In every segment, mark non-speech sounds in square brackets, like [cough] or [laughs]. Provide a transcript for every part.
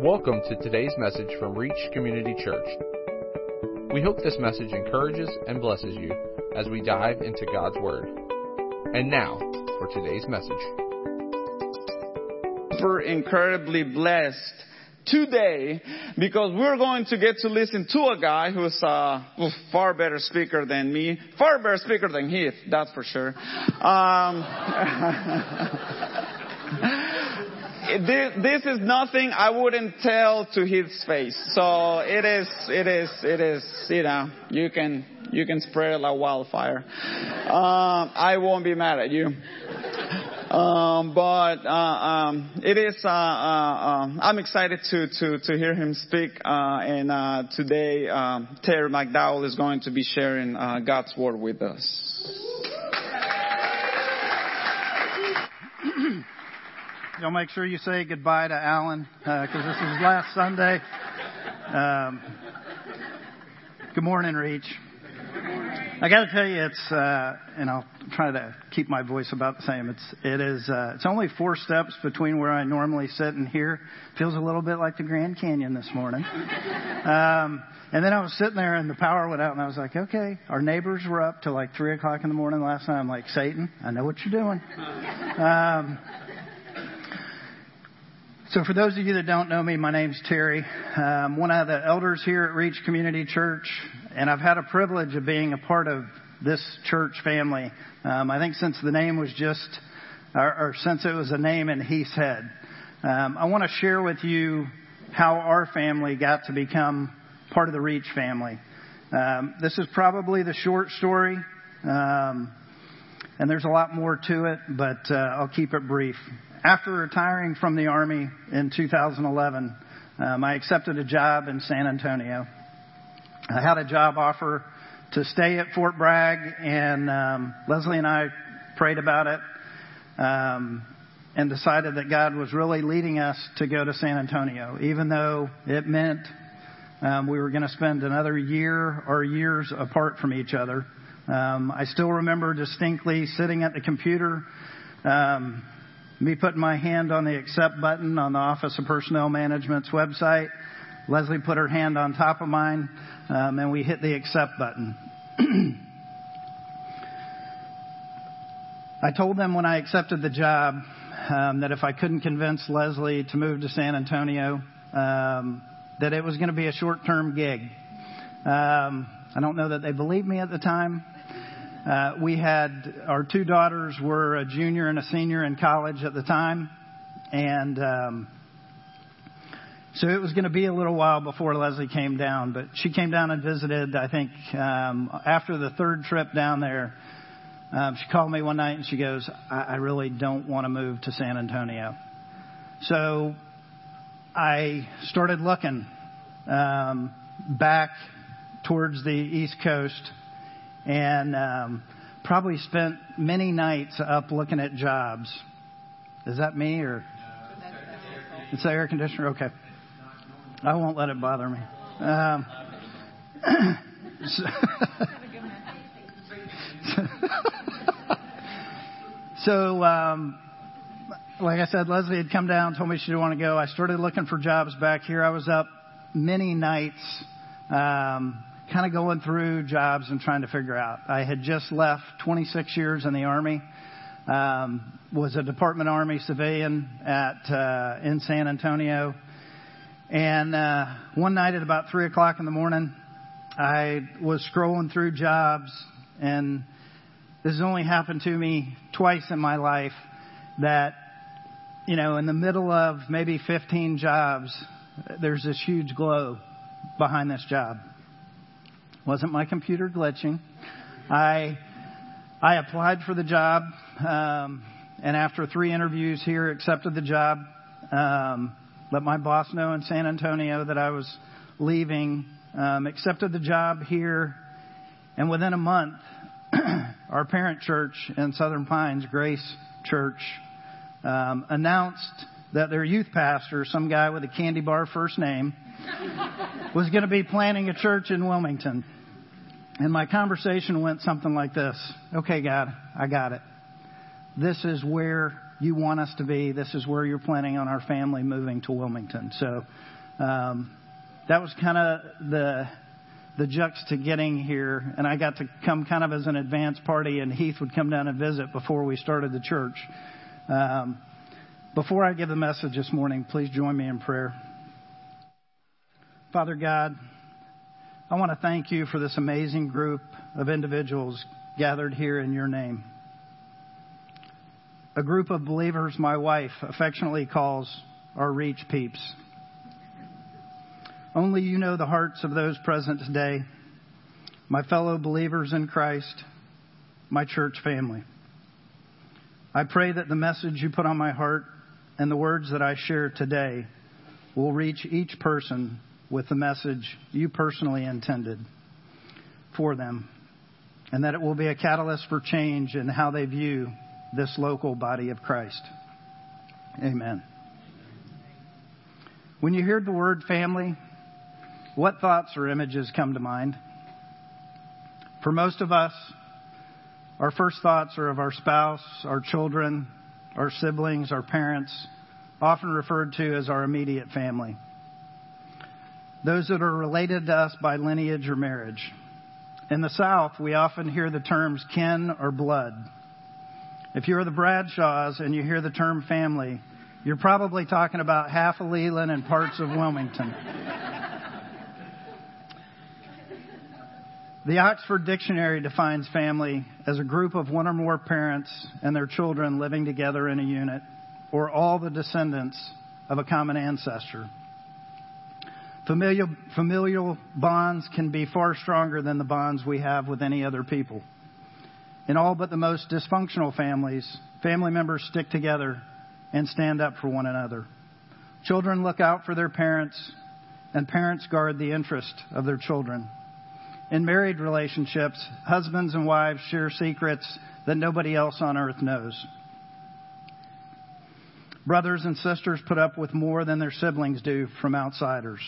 Welcome to today's message from Reach Community Church. We hope this message encourages and blesses you as we dive into God's Word. And now, for today's message. We're incredibly blessed today because we're going to get to listen to a guy who's a far better speaker than me, far better speaker than Heath, that's for sure. Um, [laughs] this is nothing I wouldn't tell to his face. So it is, it is, it is, you know, you can, you can spread it like wildfire. Um, I won't be mad at you. Um, but uh, um, it is. Uh, uh, um, I'm excited to to to hear him speak. Uh, and uh, today, um, Terry McDowell is going to be sharing uh, God's word with us. Y'all make sure you say goodbye to Alan because this is last Sunday. Um, good morning, Reach. I got to tell you, it's uh, and I'll try to keep my voice about the same. It's it is uh, it's only four steps between where I normally sit and here. Feels a little bit like the Grand Canyon this morning. Um, and then I was sitting there and the power went out and I was like, okay, our neighbors were up till like three o'clock in the morning last night. I'm like, Satan, I know what you're doing. Um, so for those of you that don't know me, my name's Terry. I'm one of the elders here at Reach Community Church, and I've had a privilege of being a part of this church family. Um, I think since the name was just, or, or since it was a name in Heath's head. Um, I want to share with you how our family got to become part of the Reach family. Um, this is probably the short story, um, and there's a lot more to it, but uh, I'll keep it brief. After retiring from the Army in 2011, um, I accepted a job in San Antonio. I had a job offer to stay at Fort Bragg, and um, Leslie and I prayed about it um, and decided that God was really leading us to go to San Antonio, even though it meant um, we were going to spend another year or years apart from each other. Um, I still remember distinctly sitting at the computer um, me putting my hand on the accept button on the Office of Personnel Management's website. Leslie put her hand on top of mine, um, and we hit the accept button. [clears throat] I told them when I accepted the job um, that if I couldn't convince Leslie to move to San Antonio, um, that it was going to be a short-term gig. Um, I don't know that they believed me at the time. Uh, we had our two daughters were a junior and a senior in college at the time, and um, so it was going to be a little while before Leslie came down. But she came down and visited. I think um, after the third trip down there, um, she called me one night and she goes, I, "I really don't want to move to San Antonio." So I started looking um, back towards the East Coast and um, probably spent many nights up looking at jobs. Is that me or? It's the air conditioner. Okay, I won't let it bother me. Um, so, [laughs] so um, like I said, Leslie had come down, told me she didn't want to go. I started looking for jobs back here. I was up many nights. Um, kind of going through jobs and trying to figure out. I had just left 26 years in the Army, um, was a Department Army civilian at uh, in San Antonio, and uh, one night at about three o'clock in the morning, I was scrolling through jobs, and this has only happened to me twice in my life. That you know, in the middle of maybe 15 jobs, there's this huge glow behind this job wasn't my computer glitching. I I applied for the job, um, and after three interviews here, accepted the job. Um, let my boss know in San Antonio that I was leaving. Um, accepted the job here, and within a month, [clears throat] our parent church in Southern Pines, Grace Church, um, announced that their youth pastor, some guy with a candy bar first name, was going to be planting a church in Wilmington. And my conversation went something like this Okay, God, I got it. This is where you want us to be. This is where you're planning on our family moving to Wilmington. So um, that was kind of the the jux to getting here, and I got to come kind of as an advance party, and Heath would come down and visit before we started the church. Um, before I give the message this morning, please join me in prayer. Father God, I want to thank you for this amazing group of individuals gathered here in your name. A group of believers my wife affectionately calls our Reach Peeps. Only you know the hearts of those present today, my fellow believers in Christ, my church family. I pray that the message you put on my heart and the words that I share today will reach each person with the message you personally intended for them, and that it will be a catalyst for change in how they view this local body of Christ. Amen. When you hear the word family, what thoughts or images come to mind? For most of us, our first thoughts are of our spouse, our children, our siblings, our parents, often referred to as our immediate family. Those that are related to us by lineage or marriage. In the South, we often hear the terms kin or blood. If you're the Bradshaws and you hear the term family, you're probably talking about half of Leland and parts of Wilmington. The Oxford Dictionary defines family as a group of one or more parents and their children living together in a unit, or all the descendants of a common ancestor. Familial, familial bonds can be far stronger than the bonds we have with any other people. In all but the most dysfunctional families, family members stick together and stand up for one another. Children look out for their parents, and parents guard the interest of their children. In married relationships, husbands and wives share secrets that nobody else on earth knows. Brothers and sisters put up with more than their siblings do from outsiders.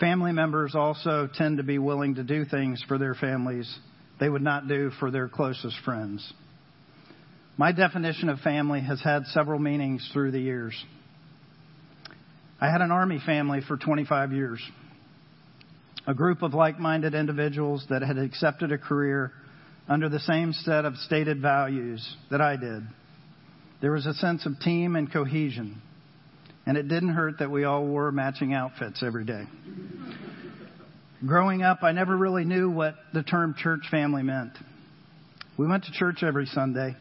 Family members also tend to be willing to do things for their families they would not do for their closest friends. My definition of family has had several meanings through the years. I had an Army family for 25 years a group of like minded individuals that had accepted a career under the same set of stated values that I did. There was a sense of team and cohesion, and it didn't hurt that we all wore matching outfits every day. Growing up, I never really knew what the term church family meant. We went to church every Sunday.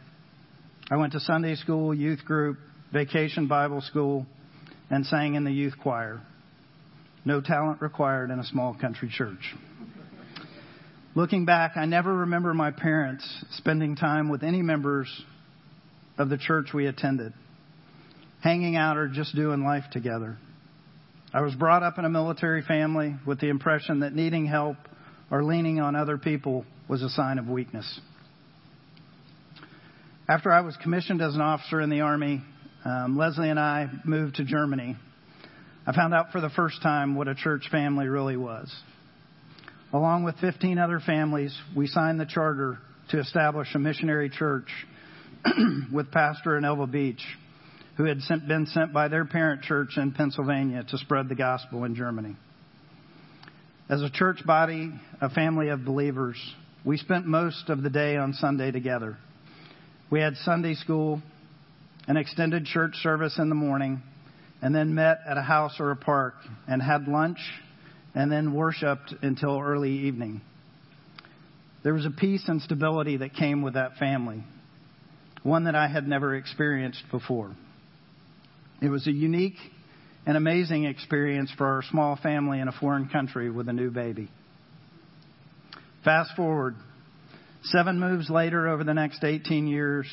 I went to Sunday school, youth group, vacation Bible school, and sang in the youth choir. No talent required in a small country church. Looking back, I never remember my parents spending time with any members of the church we attended, hanging out or just doing life together. I was brought up in a military family with the impression that needing help or leaning on other people was a sign of weakness. After I was commissioned as an officer in the Army, um, Leslie and I moved to Germany I found out for the first time what a church family really was. Along with 15 other families, we signed the charter to establish a missionary church [clears throat] with pastor in Elva Beach, who had been sent by their parent church in Pennsylvania to spread the gospel in Germany. As a church body, a family of believers, we spent most of the day on Sunday together. We had Sunday school, an extended church service in the morning, and then met at a house or a park and had lunch and then worshiped until early evening. There was a peace and stability that came with that family, one that I had never experienced before. It was a unique and amazing experience for our small family in a foreign country with a new baby. Fast forward, seven moves later over the next 18 years,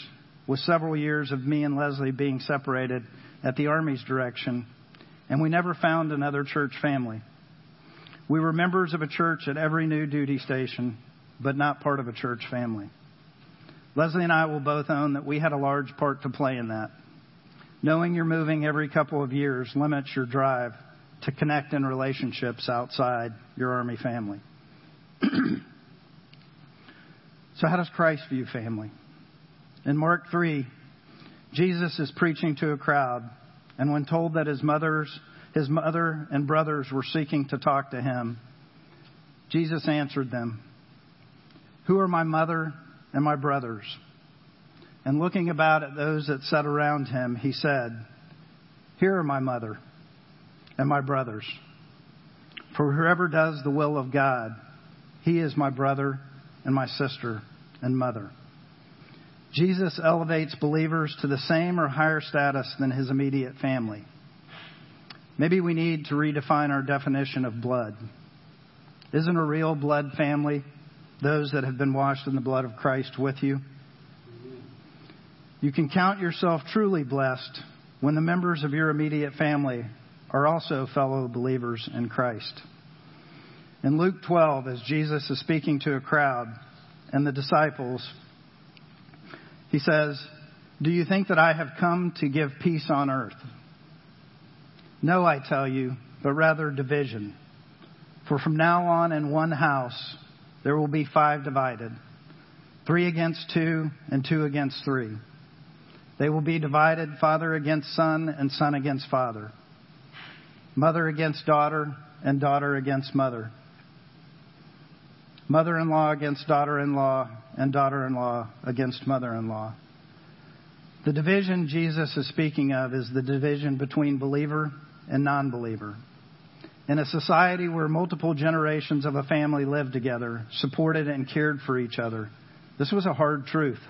with several years of me and Leslie being separated at the Army's direction, and we never found another church family. We were members of a church at every new duty station, but not part of a church family. Leslie and I will both own that we had a large part to play in that. Knowing you're moving every couple of years limits your drive to connect in relationships outside your Army family. [clears throat] so, how does Christ view family? In Mark 3, Jesus is preaching to a crowd, and when told that his mother's his mother and brothers were seeking to talk to him, Jesus answered them, Who are my mother and my brothers? And looking about at those that sat around him, he said, Here are my mother and my brothers. For whoever does the will of God, he is my brother and my sister and mother. Jesus elevates believers to the same or higher status than his immediate family. Maybe we need to redefine our definition of blood. Isn't a real blood family those that have been washed in the blood of Christ with you? You can count yourself truly blessed when the members of your immediate family are also fellow believers in Christ. In Luke 12, as Jesus is speaking to a crowd and the disciples, he says, Do you think that I have come to give peace on earth? No, I tell you, but rather division. For from now on in one house there will be five divided three against two, and two against three. They will be divided father against son, and son against father, mother against daughter, and daughter against mother, mother in law against daughter in law, and daughter in law against mother in law. The division Jesus is speaking of is the division between believer and non believer. In a society where multiple generations of a family lived together, supported and cared for each other, this was a hard truth.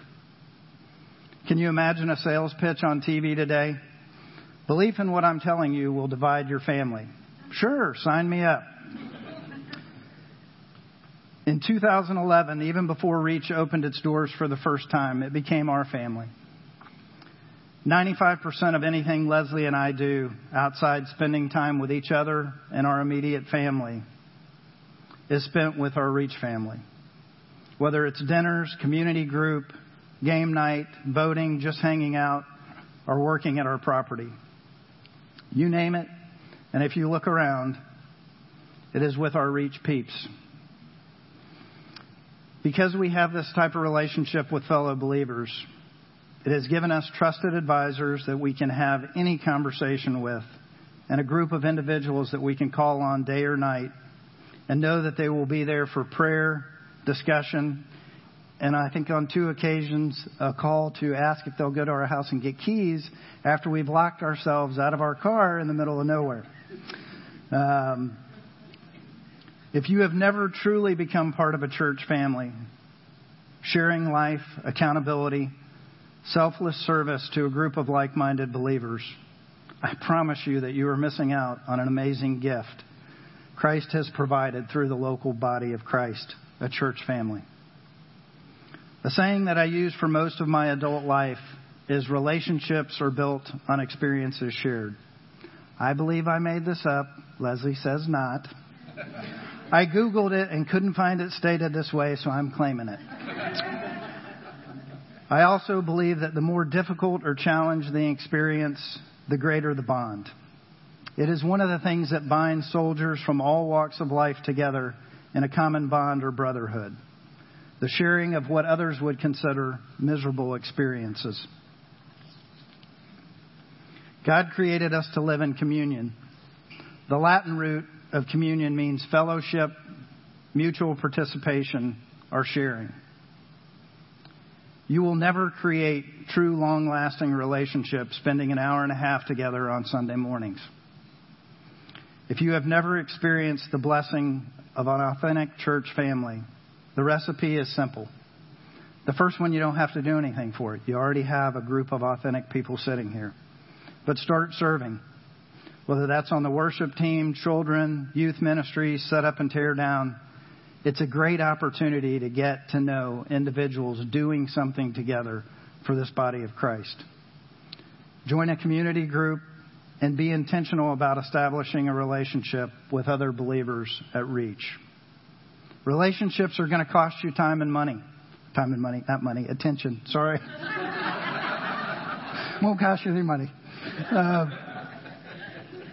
Can you imagine a sales pitch on TV today? Belief in what I'm telling you will divide your family. Sure, sign me up. In 2011, even before Reach opened its doors for the first time, it became our family. 95% of anything Leslie and I do outside spending time with each other and our immediate family is spent with our Reach family. Whether it's dinners, community group, game night, boating, just hanging out, or working at our property. You name it, and if you look around, it is with our Reach peeps. Because we have this type of relationship with fellow believers, it has given us trusted advisors that we can have any conversation with and a group of individuals that we can call on day or night and know that they will be there for prayer, discussion, and I think on two occasions a call to ask if they'll go to our house and get keys after we've locked ourselves out of our car in the middle of nowhere. Um, if you have never truly become part of a church family, sharing life, accountability, selfless service to a group of like minded believers, I promise you that you are missing out on an amazing gift Christ has provided through the local body of Christ, a church family. The saying that I use for most of my adult life is relationships are built on experiences shared. I believe I made this up. Leslie says not. [laughs] I Googled it and couldn't find it stated this way, so I'm claiming it. I also believe that the more difficult or challenging the experience, the greater the bond. It is one of the things that binds soldiers from all walks of life together in a common bond or brotherhood the sharing of what others would consider miserable experiences. God created us to live in communion. The Latin root of communion means fellowship, mutual participation, or sharing. You will never create true, long lasting relationships spending an hour and a half together on Sunday mornings. If you have never experienced the blessing of an authentic church family, the recipe is simple. The first one, you don't have to do anything for it. You already have a group of authentic people sitting here. But start serving. Whether that's on the worship team, children, youth ministry, set up and tear down, it's a great opportunity to get to know individuals doing something together for this body of Christ. Join a community group and be intentional about establishing a relationship with other believers at Reach. Relationships are going to cost you time and money. Time and money, not money, attention. Sorry. [laughs] Won't cost you any money. Uh,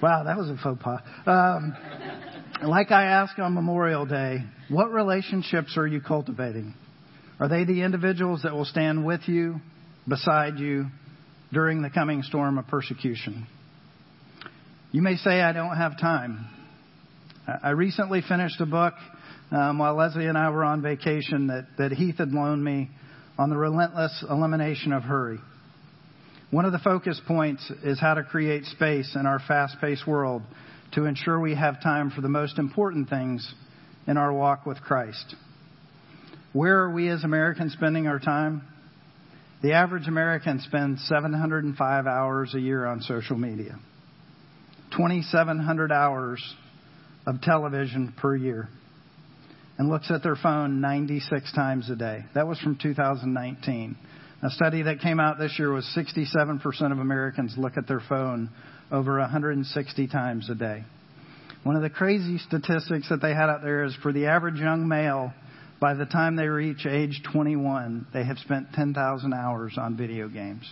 wow, that was a faux pas. Um, like I asked on Memorial Day, what relationships are you cultivating? Are they the individuals that will stand with you, beside you, during the coming storm of persecution. You may say, I don't have time. I recently finished a book um, while Leslie and I were on vacation that, that Heath had loaned me on the relentless elimination of hurry. One of the focus points is how to create space in our fast paced world to ensure we have time for the most important things in our walk with Christ. Where are we as Americans spending our time? The average American spends 705 hours a year on social media, 2,700 hours of television per year, and looks at their phone 96 times a day. That was from 2019. A study that came out this year was 67% of Americans look at their phone over 160 times a day. One of the crazy statistics that they had out there is for the average young male, by the time they reach age 21, they have spent 10,000 hours on video games.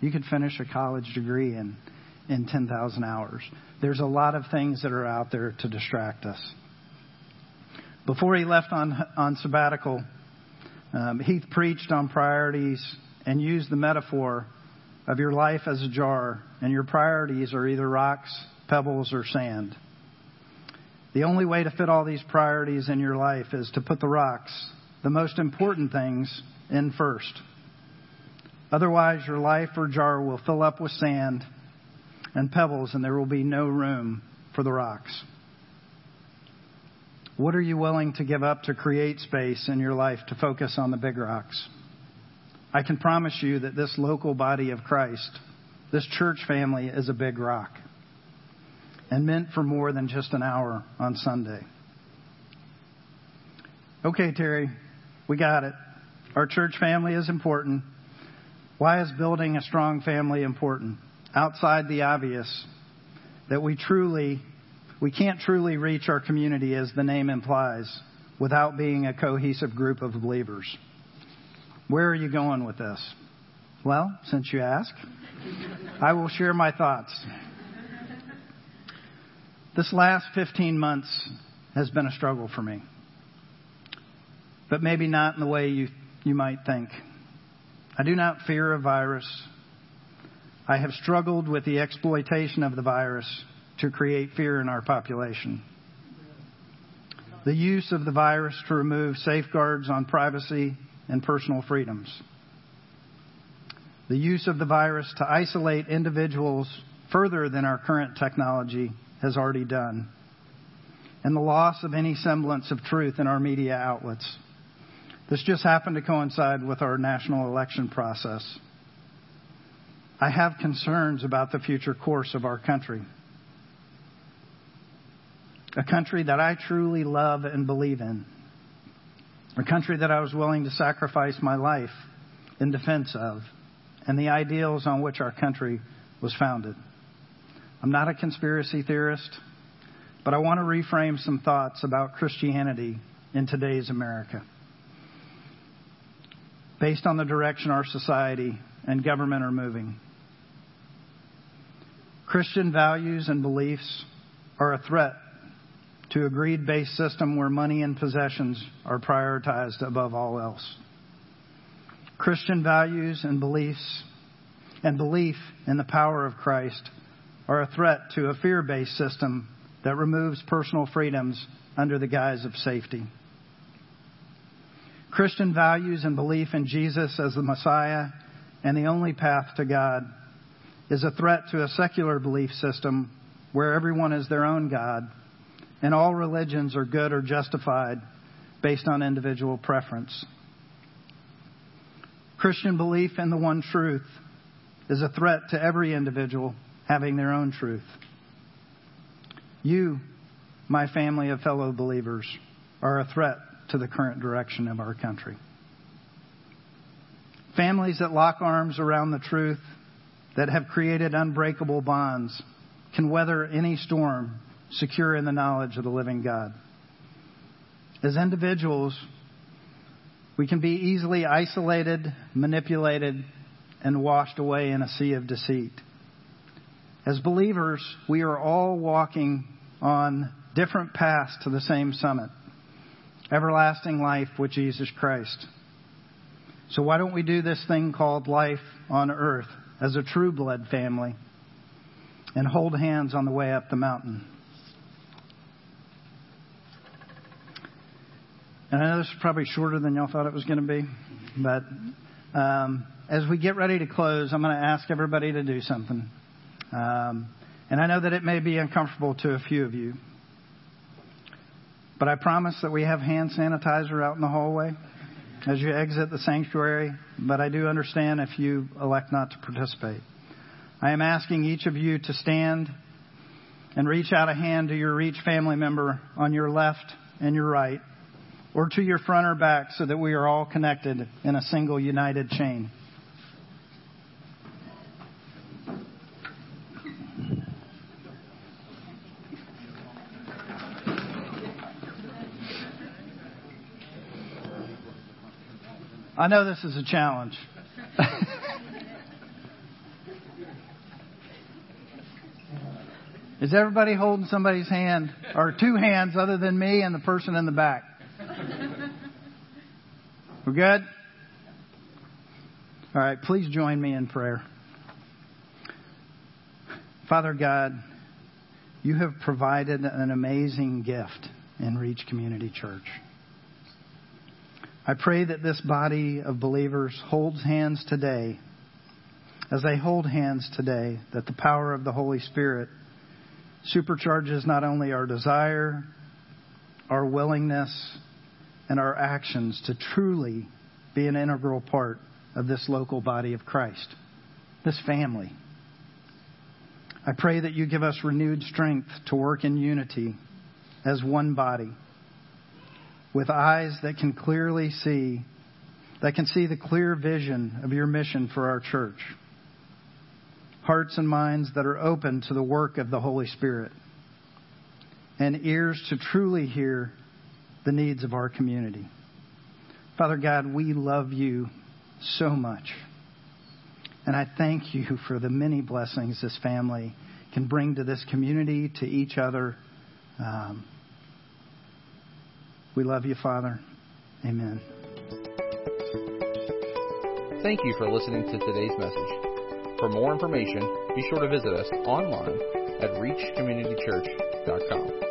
You could finish a college degree in, in 10,000 hours. There's a lot of things that are out there to distract us. Before he left on, on sabbatical, um, Heath preached on priorities and use the metaphor of your life as a jar, and your priorities are either rocks, pebbles, or sand. The only way to fit all these priorities in your life is to put the rocks, the most important things, in first. Otherwise, your life or jar will fill up with sand and pebbles, and there will be no room for the rocks. What are you willing to give up to create space in your life to focus on the big rocks? I can promise you that this local body of Christ, this church family, is a big rock and meant for more than just an hour on Sunday. Okay, Terry, we got it. Our church family is important. Why is building a strong family important? Outside the obvious, that we truly, we can't truly reach our community as the name implies without being a cohesive group of believers. Where are you going with this? Well, since you ask, I will share my thoughts. This last 15 months has been a struggle for me, but maybe not in the way you, you might think. I do not fear a virus. I have struggled with the exploitation of the virus to create fear in our population. The use of the virus to remove safeguards on privacy and personal freedoms. The use of the virus to isolate individuals further than our current technology has already done, and the loss of any semblance of truth in our media outlets. This just happened to coincide with our national election process. I have concerns about the future course of our country. A country that I truly love and believe in. A country that I was willing to sacrifice my life in defense of, and the ideals on which our country was founded. I'm not a conspiracy theorist, but I want to reframe some thoughts about Christianity in today's America based on the direction our society and government are moving. Christian values and beliefs are a threat to a greed based system where money and possessions are prioritized above all else. Christian values and beliefs and belief in the power of Christ are a threat to a fear based system that removes personal freedoms under the guise of safety. Christian values and belief in Jesus as the Messiah and the only path to God is a threat to a secular belief system where everyone is their own God and all religions are good or justified based on individual preference. Christian belief in the one truth is a threat to every individual having their own truth. You, my family of fellow believers, are a threat to the current direction of our country. Families that lock arms around the truth, that have created unbreakable bonds, can weather any storm secure in the knowledge of the living God. As individuals, we can be easily isolated, manipulated, and washed away in a sea of deceit. As believers, we are all walking on different paths to the same summit everlasting life with Jesus Christ. So, why don't we do this thing called life on earth as a true blood family and hold hands on the way up the mountain. And I know this is probably shorter than y'all thought it was going to be, but um, as we get ready to close, I'm going to ask everybody to do something. Um, and I know that it may be uncomfortable to a few of you, but I promise that we have hand sanitizer out in the hallway as you exit the sanctuary. But I do understand if you elect not to participate. I am asking each of you to stand and reach out a hand to your Reach family member on your left and your right or to your front or back so that we are all connected in a single united chain. I know this is a challenge. [laughs] is everybody holding somebody's hand or two hands other than me and the person in the back? We're good? All right, please join me in prayer. Father God, you have provided an amazing gift in Reach Community Church. I pray that this body of believers holds hands today, as they hold hands today, that the power of the Holy Spirit supercharges not only our desire, our willingness, and our actions to truly be an integral part of this local body of Christ, this family. I pray that you give us renewed strength to work in unity as one body, with eyes that can clearly see, that can see the clear vision of your mission for our church, hearts and minds that are open to the work of the Holy Spirit, and ears to truly hear the needs of our community. Father God, we love you so much. And I thank you for the many blessings this family can bring to this community, to each other. Um, we love you, Father. Amen. Thank you for listening to today's message. For more information, be sure to visit us online at reachcommunitychurch.com.